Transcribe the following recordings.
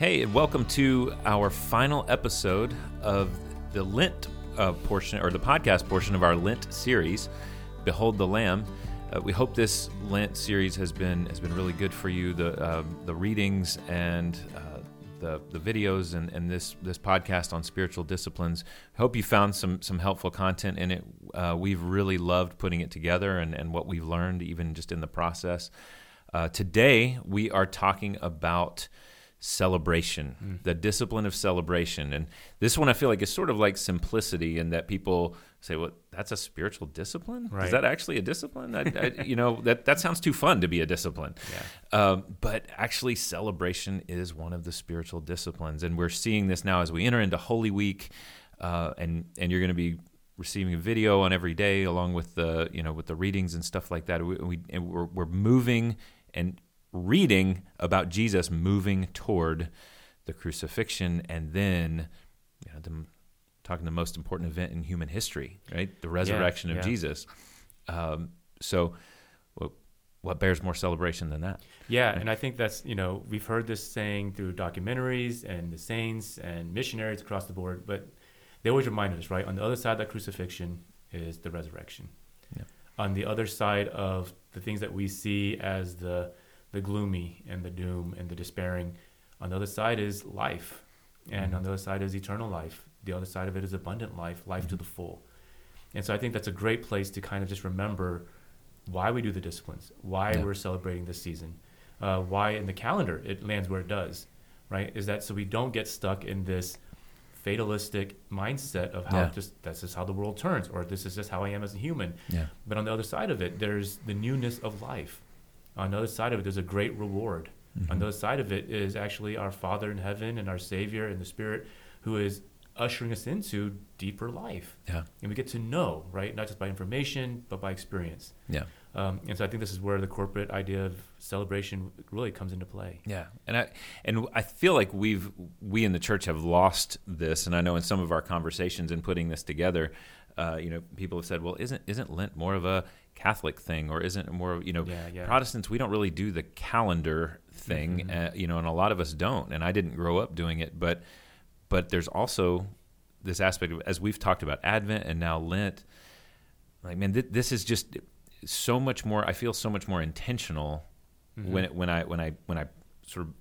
Hey, and welcome to our final episode of the Lent uh, portion, or the podcast portion of our Lent series, "Behold the Lamb." Uh, we hope this Lent series has been has been really good for you. The um, the readings and uh, the the videos and, and this this podcast on spiritual disciplines. Hope you found some some helpful content in it. Uh, we've really loved putting it together and and what we've learned even just in the process. Uh, today we are talking about celebration, mm. the discipline of celebration. And this one I feel like is sort of like simplicity in that people say, well, that's a spiritual discipline? Right. Is that actually a discipline? I, I, you know, that, that sounds too fun to be a discipline. Yeah. Um, but actually, celebration is one of the spiritual disciplines. And we're seeing this now as we enter into Holy Week. Uh, and, and you're going to be receiving a video on every day along with the, you know, with the readings and stuff like that. We, we, we're, we're moving and reading about Jesus moving toward the crucifixion and then you know, the, talking the most important event in human history, right? The resurrection yeah, of yeah. Jesus. Um, so, what, what bears more celebration than that? Yeah, and I think that's you know we've heard this saying through documentaries and the saints and missionaries across the board, but they always remind us, right? On the other side of that crucifixion is the resurrection. Yeah. On the other side of the things that we see as the the gloomy and the doom and the despairing. On the other side is life, and mm-hmm. on the other side is eternal life. The other side of it is abundant life, life mm-hmm. to the full. And so I think that's a great place to kind of just remember why we do the disciplines, why yeah. we're celebrating this season, uh, why in the calendar it lands where it does, right? Is that so we don't get stuck in this fatalistic mindset of how yeah. just that's just how the world turns, or this is just how I am as a human. Yeah. But on the other side of it, there's the newness of life on the other side of it, there's a great reward. Mm-hmm. On the other side of it is actually our Father in heaven and our Savior and the Spirit who is ushering us into deeper life. Yeah. And we get to know, right? Not just by information, but by experience. Yeah. Um, and so I think this is where the corporate idea of celebration really comes into play. Yeah. And I and I feel like we've we in the church have lost this and I know in some of our conversations in putting this together, uh, you know, people have said, well, isn't isn't Lent more of a Catholic thing, or isn't it more, you know, yeah, yeah. Protestants, we don't really do the calendar thing, mm-hmm. uh, you know, and a lot of us don't. And I didn't grow up doing it, but, but there's also this aspect of, as we've talked about Advent and now Lent, like, man, th- this is just so much more, I feel so much more intentional mm-hmm. when, when I, when I, when I sort of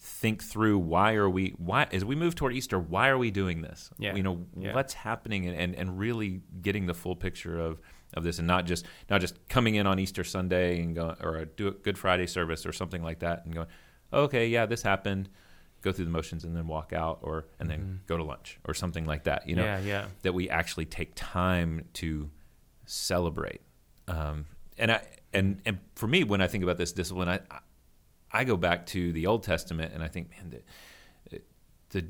think through why are we why as we move toward Easter why are we doing this yeah. you know yeah. what's happening and, and and really getting the full picture of of this and not just not just coming in on Easter Sunday and go or do a Good Friday service or something like that and going, okay, yeah, this happened, go through the motions and then walk out or and then mm-hmm. go to lunch or something like that. You know, yeah, yeah. that we actually take time to celebrate. Um, and I and and for me, when I think about this discipline, I I go back to the Old Testament and I think, man, the the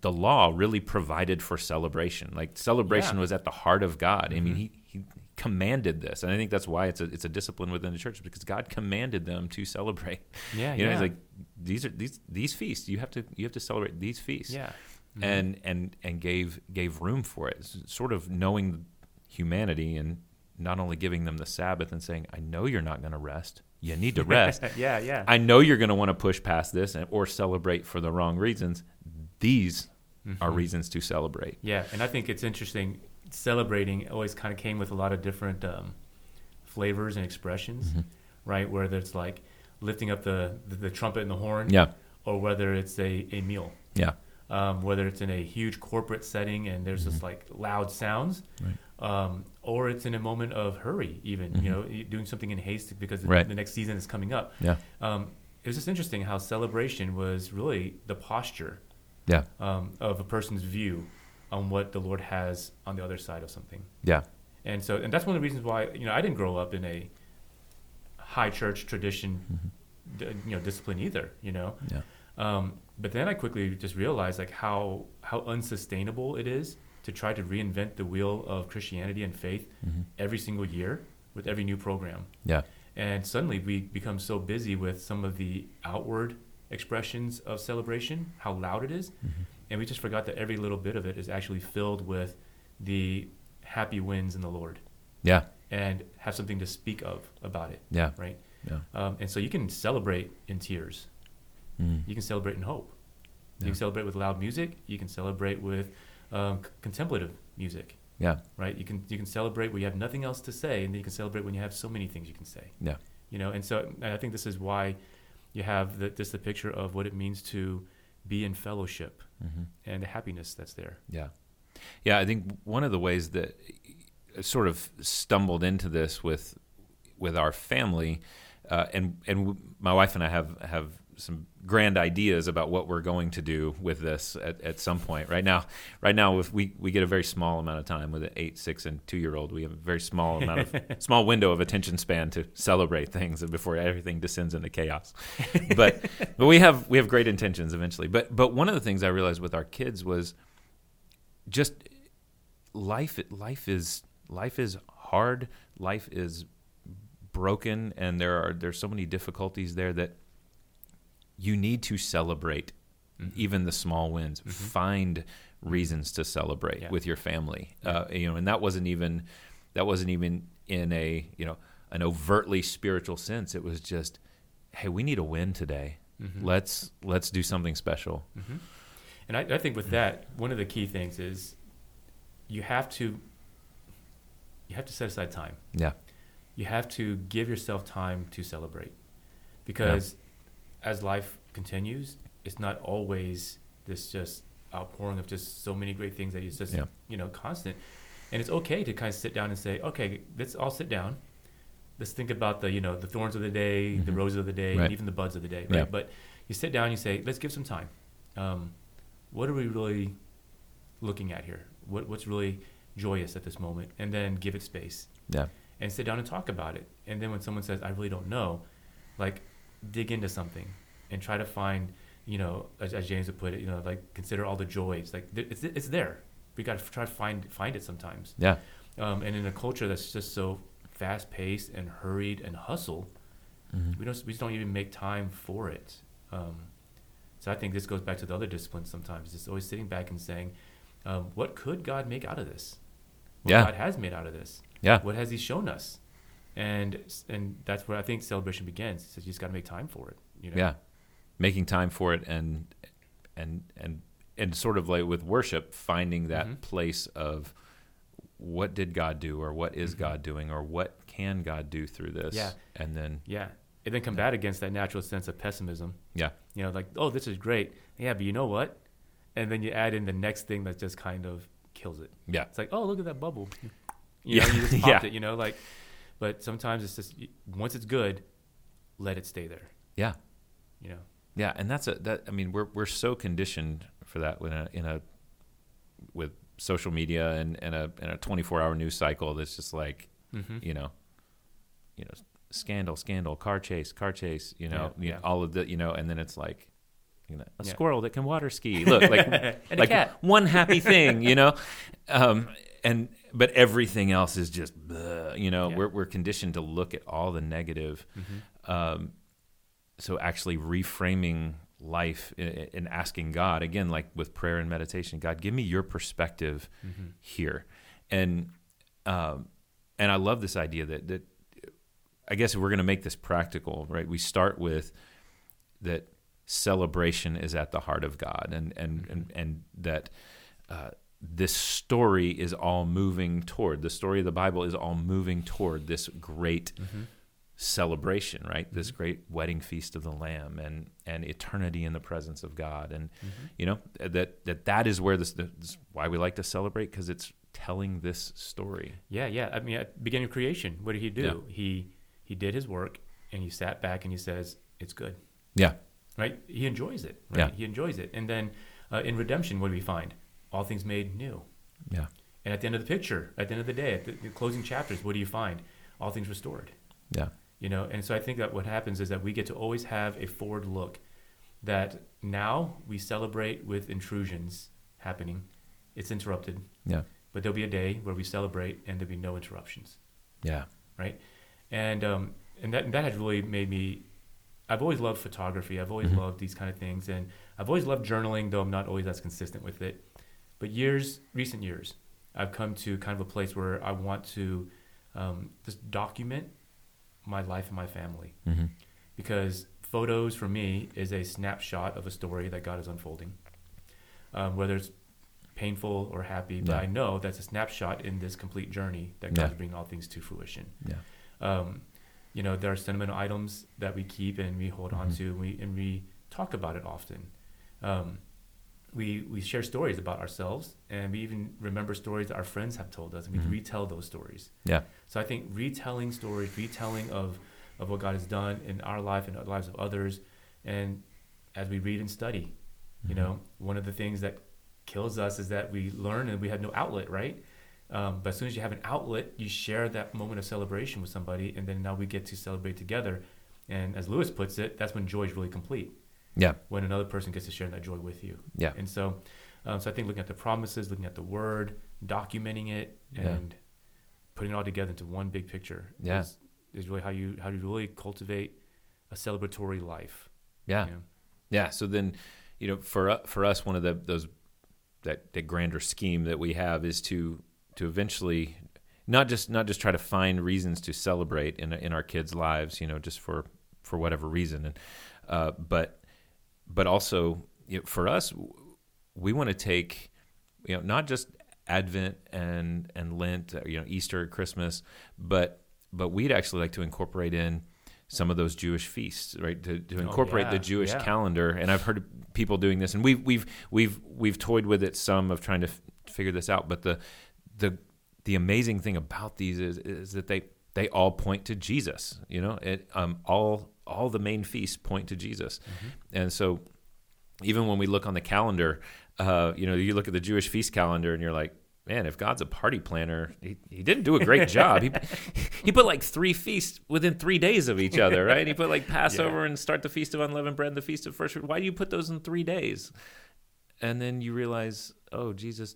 the law really provided for celebration. Like celebration yeah. was at the heart of God. Mm-hmm. I mean, mm-hmm. he, he commanded this, and I think that's why it's a it's a discipline within the church because God commanded them to celebrate. Yeah, you know, yeah. He's like these are these these feasts you have to you have to celebrate these feasts. Yeah, mm-hmm. and and and gave gave room for it, sort of knowing humanity and not only giving them the Sabbath and saying, I know you're not going to rest. You need to rest. yeah, yeah. I know you're going to want to push past this and, or celebrate for the wrong reasons. These mm-hmm. are reasons to celebrate. Yeah, and I think it's interesting celebrating always kind of came with a lot of different um, flavors and expressions, mm-hmm. right? Whether it's like lifting up the, the, the trumpet and the horn, yeah, or whether it's a, a meal, yeah, um, whether it's in a huge corporate setting and there's mm-hmm. just like loud sounds, right. Um, or it's in a moment of hurry, even mm-hmm. you know, doing something in haste because right. the, next season is coming up. Yeah, um, it was just interesting how celebration was really the posture, yeah, um, of a person's view on what the Lord has on the other side of something. Yeah. And so, and that's one of the reasons why you know I didn't grow up in a high church tradition, mm-hmm. you know, discipline either. You know. Yeah. Um, but then I quickly just realized like how how unsustainable it is to try to reinvent the wheel of Christianity and faith mm-hmm. every single year with every new program. Yeah. And suddenly we become so busy with some of the outward expressions of celebration, how loud it is, mm-hmm and we just forgot that every little bit of it is actually filled with the happy wins in the Lord. Yeah. And have something to speak of about it. Yeah. Right. Yeah. Um, and so you can celebrate in tears. Mm. You can celebrate in hope. You can celebrate with loud music. You can celebrate with um, c- contemplative music. Yeah. Right. You can you can celebrate when you have nothing else to say, and then you can celebrate when you have so many things you can say. Yeah. You know, and so and I think this is why you have the, this the picture of what it means to be in fellowship hmm and the happiness that's there. Yeah. Yeah, I think one of the ways that I sort of stumbled into this with with our family, uh, and and my wife and I have have some grand ideas about what we're going to do with this at, at some point. Right now, right now, if we we get a very small amount of time with an eight, six, and two year old, we have a very small amount of small window of attention span to celebrate things before everything descends into chaos. But but we have we have great intentions eventually. But but one of the things I realized with our kids was just life life is life is hard life is broken and there are there's so many difficulties there that you need to celebrate even the small wins. Find reasons to celebrate Yeah. with your family. Uh, you know and that wasn't even that wasn't even in a you know an overtly spiritual sense. It was just hey we need a win today. Mhm. let's let's do something special. Hmm And I, I think with that, one of the key things is you have to you have to set aside time. yeah. You have to give yourself time to celebrate, because as life continues, it's not always this just outpouring of just so many great things that it's just Yeah. you know constant. And it's okay to kind of sit down and say, okay, let's all sit down. Let's think about the you know the thorns of the day, the Mhm. roses of the day, Right. and even the buds of the day. Right? Yeah. But you sit down, and you say, let's give some time. Um, what are we really looking at here? What, what's really joyous at this moment? And then give it space yeah and sit down and talk about it. And then when someone says, I really don't know, like dig into something and try to find, you know, as, as James would put it, you know, like consider all the joys. Like th- it's, it's there. We got to try to find, find it sometimes. yeah Um, and in a culture that's just so fast paced and hurried and hustle, Mhm. we don't, we just don't even make time for it. Um, so I think this goes back to the other disciplines sometimes. It's always sitting back and saying, um, what could God make out of this? What Yeah. God has made out of this yeah what has he shown us and and that's where i think celebration begins. So you just got to make time for it you know? Yeah. Making time for it and and and and sort of like with worship finding that Mhm. place of what did god do or what is Mhm. god doing or what can god do through this? Yeah. and then yeah. And then combat against that natural sense of pessimism. Yeah. You know like oh this is great. Yeah but you know what? And then you add in the next thing that just kind of kills it. Yeah. It's like oh look at that bubble. You Yeah. know, you just popped Yeah. it you know like but sometimes it's just once it's good let it stay there yeah you know yeah and that's a that i mean we're we're so conditioned for that in a in a with social media and and a and a 24 hour news cycle that's just like mm-hmm. you know, you know, scandal, scandal, car chase, car chase, you know, Yeah, you know, yeah. all of the, you know, and then it's like, you know, a Yeah. squirrel that can water ski. Look, like, like one happy thing, you know, um, and but everything else is just, bleh, you know, Yeah. we're we're conditioned to look at all the negative. mm-hmm. Um, so actually reframing life and asking God again, like with prayer and meditation, God, give me your perspective Mm-hmm. here and um, and I love this idea that that I guess if we're going to make this practical, right? We start with that celebration is at the heart of God, and and and, and that uh, this story is all moving toward the story of the Bible is all moving toward this great Mm-hmm. celebration, right? This great wedding feast of the Lamb and and eternity in the presence of God, and Mm-hmm. you know that that that is where this, this why we like to celebrate because it's telling this story. Yeah, yeah. I mean, at the beginning of creation, what did he do? He he did his work, and he sat back and he says, "It's good." Yeah, Right? He enjoys it. Right? Yeah. He enjoys it. And then uh, in redemption, what do we find? All things made new. yeah, And at the end of the picture, at the end of the day, at the, the closing chapters, what do you find? All things restored. yeah, You know, and so I think that what happens is that we get to always have a forward look. That now we celebrate with intrusions happening. It's interrupted, yeah, but there'll be a day where we celebrate and there'll be no interruptions. yeah, right? And um, and that that has really made me. I've always loved photography. I've always Mhm. loved these kind of things, and I've always loved journaling, though I'm not always as consistent with it. But years, recent years, I've come to kind of a place where I want to um, just document my life and my family hmm because photos for me is a snapshot of a story that God is unfolding. um, whether it's painful or happy. But Yeah. I know that's a snapshot in this complete journey that Yeah. God's bringing all things to fruition. Yeah. Um, you know, there are sentimental items that we keep and we hold on Mhm. to, and we and we talk about it often. Um, we we share stories about ourselves, and we even remember stories that our friends have told us, and we Mhm. retell those stories. Yeah. So I think retelling stories, retelling of of what God has done in our life and the lives of others, and as we read and study, you Mhm. know, one of the things that kills us is that we learn and we have no outlet, right? Um, but as soon as you have an outlet, you share that moment of celebration with somebody, and then now we get to celebrate together. And as Lewis puts it, that's when joy is really complete. Yeah. When another person gets to share that joy with you. Yeah. And so, um, so I think looking at the promises, looking at the word, documenting it, Yeah. and putting it all together into one big picture Yeah. is, is really how you how you really cultivate a celebratory life. Yeah. you know? Yeah. So then, you know, for u- for us, one of the those that that grander scheme that we have is to to eventually not just not just try to find reasons to celebrate in in our kids' lives, you know, just for for whatever reason, and uh, but but also you know, for us, we want to take you know not just Advent and and Lent, uh, you know, Easter, Christmas, but but we'd actually like to incorporate in some of those Jewish feasts, right? To, to incorporate yeah, the Jewish yeah. calendar, and I've heard people doing this, and we've we've we've we've toyed with it some of trying to f- figure this out. But the the the amazing thing about these is is that they they all point to Jesus. You know, it um all all the main feasts point to Jesus, and so even when we look on the calendar, uh, you know, you look at the Jewish feast calendar, and you're like. Man, if God's a party planner, he, he didn't do a great job. He, he put like three feasts within three days of each other, right? He put like Passover and start the Feast of Unleavened Bread and the Feast of First Fruit. Why do you put those in three days? And then you realize, oh, Jesus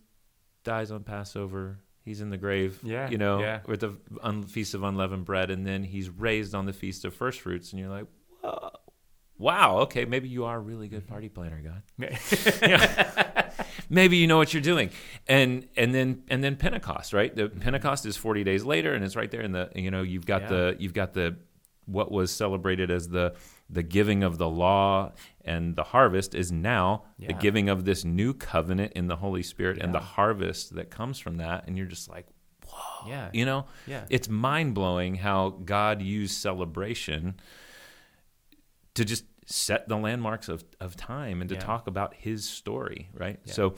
dies on Passover. He's in the grave, Yeah, you know, yeah. with the un- Feast of Unleavened Bread. And then he's raised on the Feast of First Fruits. And you're like, Whoa. wow, okay, maybe you are a really good mm-hmm. party planner, God. maybe you know what you're doing and and then and then pentecost right the mm-hmm. pentecost is 40 days later and it's right there in the you know you've got Yeah. the you've got the what was celebrated as the the giving of the law and the harvest is now the giving of this new covenant in the holy spirit and the harvest that comes from that. And you're just like yeah, you know? Yeah, it's mind-blowing how god used celebration to just set the landmarks of, of time and to Yeah. talk about his story right? Yeah. so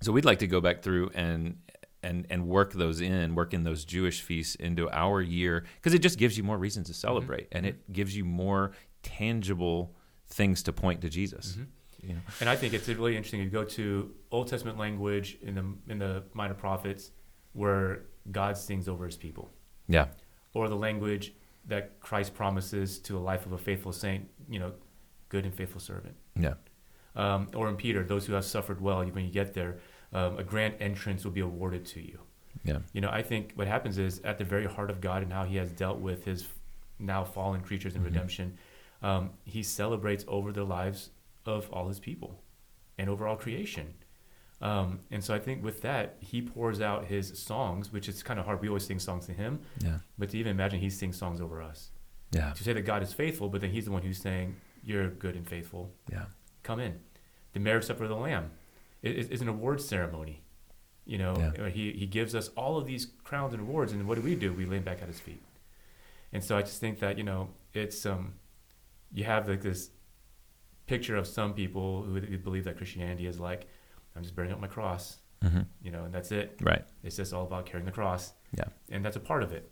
so we'd like to go back through and and and work those in work in those jewish feasts into our year because it just gives you more reasons to mm-hmm. celebrate and mm-hmm. it gives you more tangible things to point to jesus you know And I think it's really interesting. You go to Old Testament language in the in the Minor Prophets, where God sings over His people, yeah or the language that Christ promises to a life of a faithful saint. You know, good and faithful servant. yeah Um, or in Peter, those who have suffered well, when you get there, um, a grand entrance will be awarded to you. yeah You know, I think what happens is at the very heart of God and how He has dealt with His now fallen creatures in Mhm. redemption, um, He celebrates over the lives of all His people and over all creation. Um, and so I think with that, He pours out His songs, which is kind of hard. We always sing songs to Him, yeah but to even imagine He sings songs over us. yeah To say that God is faithful, but then He's the one who's saying, "You're good and faithful. yeah Come in." The marriage supper of the Lamb is, is an award ceremony. You know, Yeah. He he gives us all of these crowns and awards, and what do we do? We lay 'em back at his feet. And so I just think that you know it's um, you have like this picture of some people who who believe that Christianity is like, I'm just bearing up my cross, hmm you know, and that's it. right It's just all about carrying the cross. Yeah. And that's a part of it.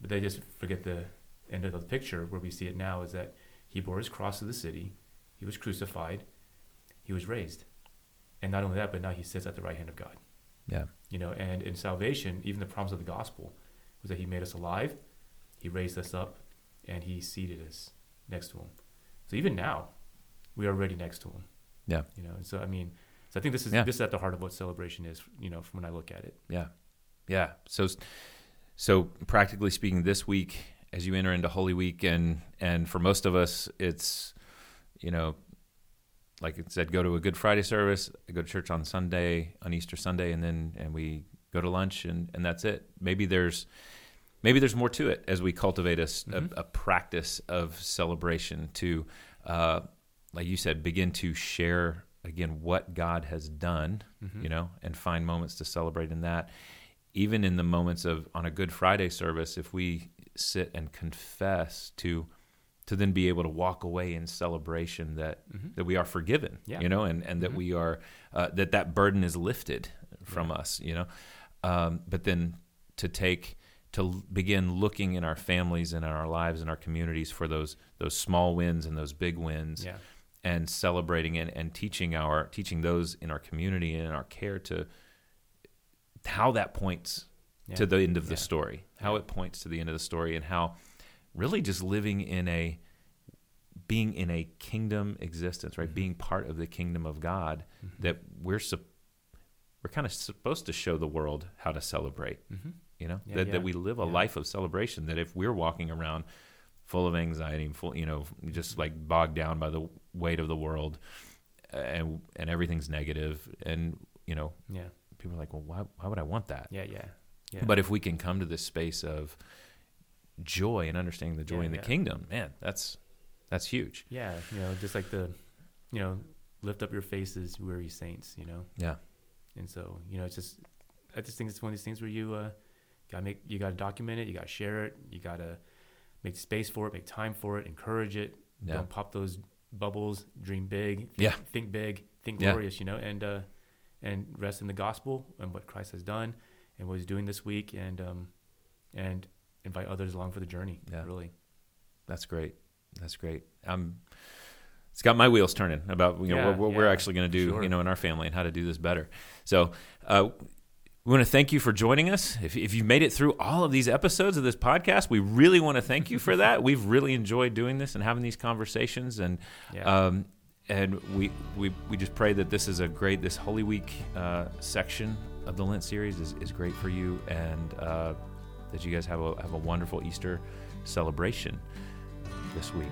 But they just forget the end of the picture where we see it now is that he bore his cross to the city, he was crucified, he was raised. And not only that, but now he sits at the right hand of God. yeah You know, and in salvation, even the promise of the gospel was that he made us alive, he raised us up, and he seated us next to him. So even now, we are already next to him. Yeah. You know, and so I mean, so I think this is Yeah. this is at the heart of what celebration is, you know, from when I look at it. Yeah, yeah. So, so practically speaking, this week as you enter into Holy Week, and and for most of us, it's you know, like it said, go to a Good Friday service, go to church on Sunday, on Easter Sunday, and then and we go to lunch, and and that's it. Maybe there's maybe there's more to it as we cultivate a, s- a- a practice of celebration to, uh, like you said, begin to share again what God has done, Mhm. you know, and find moments to celebrate in that. Even in the moments of on a Good Friday service, if we sit and confess to to then be able to walk away in celebration that Mhm. that we are forgiven, Yeah. you know, and and that Mhm. we are uh, that that burden is lifted from Yeah. us, you know. Um, but then to take to begin looking in our families and in our lives and our communities for those those small wins and those big wins Yeah. and celebrating and, and teaching our teaching those in our community and in our care to how that points Yeah. to the end of Yeah. the story how it points to the end of the story and how really just living in a being in a kingdom existence right Mhm. being part of the kingdom of god Mhm. that we're we're kind of supposed to show the world how to celebrate Mhm. You know Yeah, that, yeah. that we live a Yeah. life of celebration that if we're walking around full of anxiety and full you know just like bogged down by the weight of the world uh, and and everything's negative and you know Yeah. people are like well why, why would i want that Yeah. Yeah. Yeah. but if we can come to this space of joy and understanding the joy in the kingdom man that's that's huge Yeah, you know, just like the, you know, lift up your faces, weary saints, you know. yeah And so, you know, it's just, I just think it's one of these things where you uh, gotta make, you gotta document it, you gotta share it, you gotta make space for it, make time for it, encourage it. yeah Don't pop those bubbles. Dream big. Think, Yeah. Think big. Think Yeah. glorious. You know, and uh, and rest in the gospel and what Christ has done and what He's doing this week, and um, and invite others along for the journey. Yeah. Really. That's great. That's great. Um, it's got my wheels turning about you know Yeah, what, what we're actually going to do sure. you know in our family and how to do this better. So uh, we want to thank you for joining us. If, if you made it through all of these episodes of this podcast, we really want to thank you for that. We've really enjoyed doing this and having these conversations and. Yeah. Um, and we, we, we just pray that this is a great, this Holy Week uh, section of the Lent series is, is great for you and uh, that you guys have a, have a wonderful Easter celebration this week.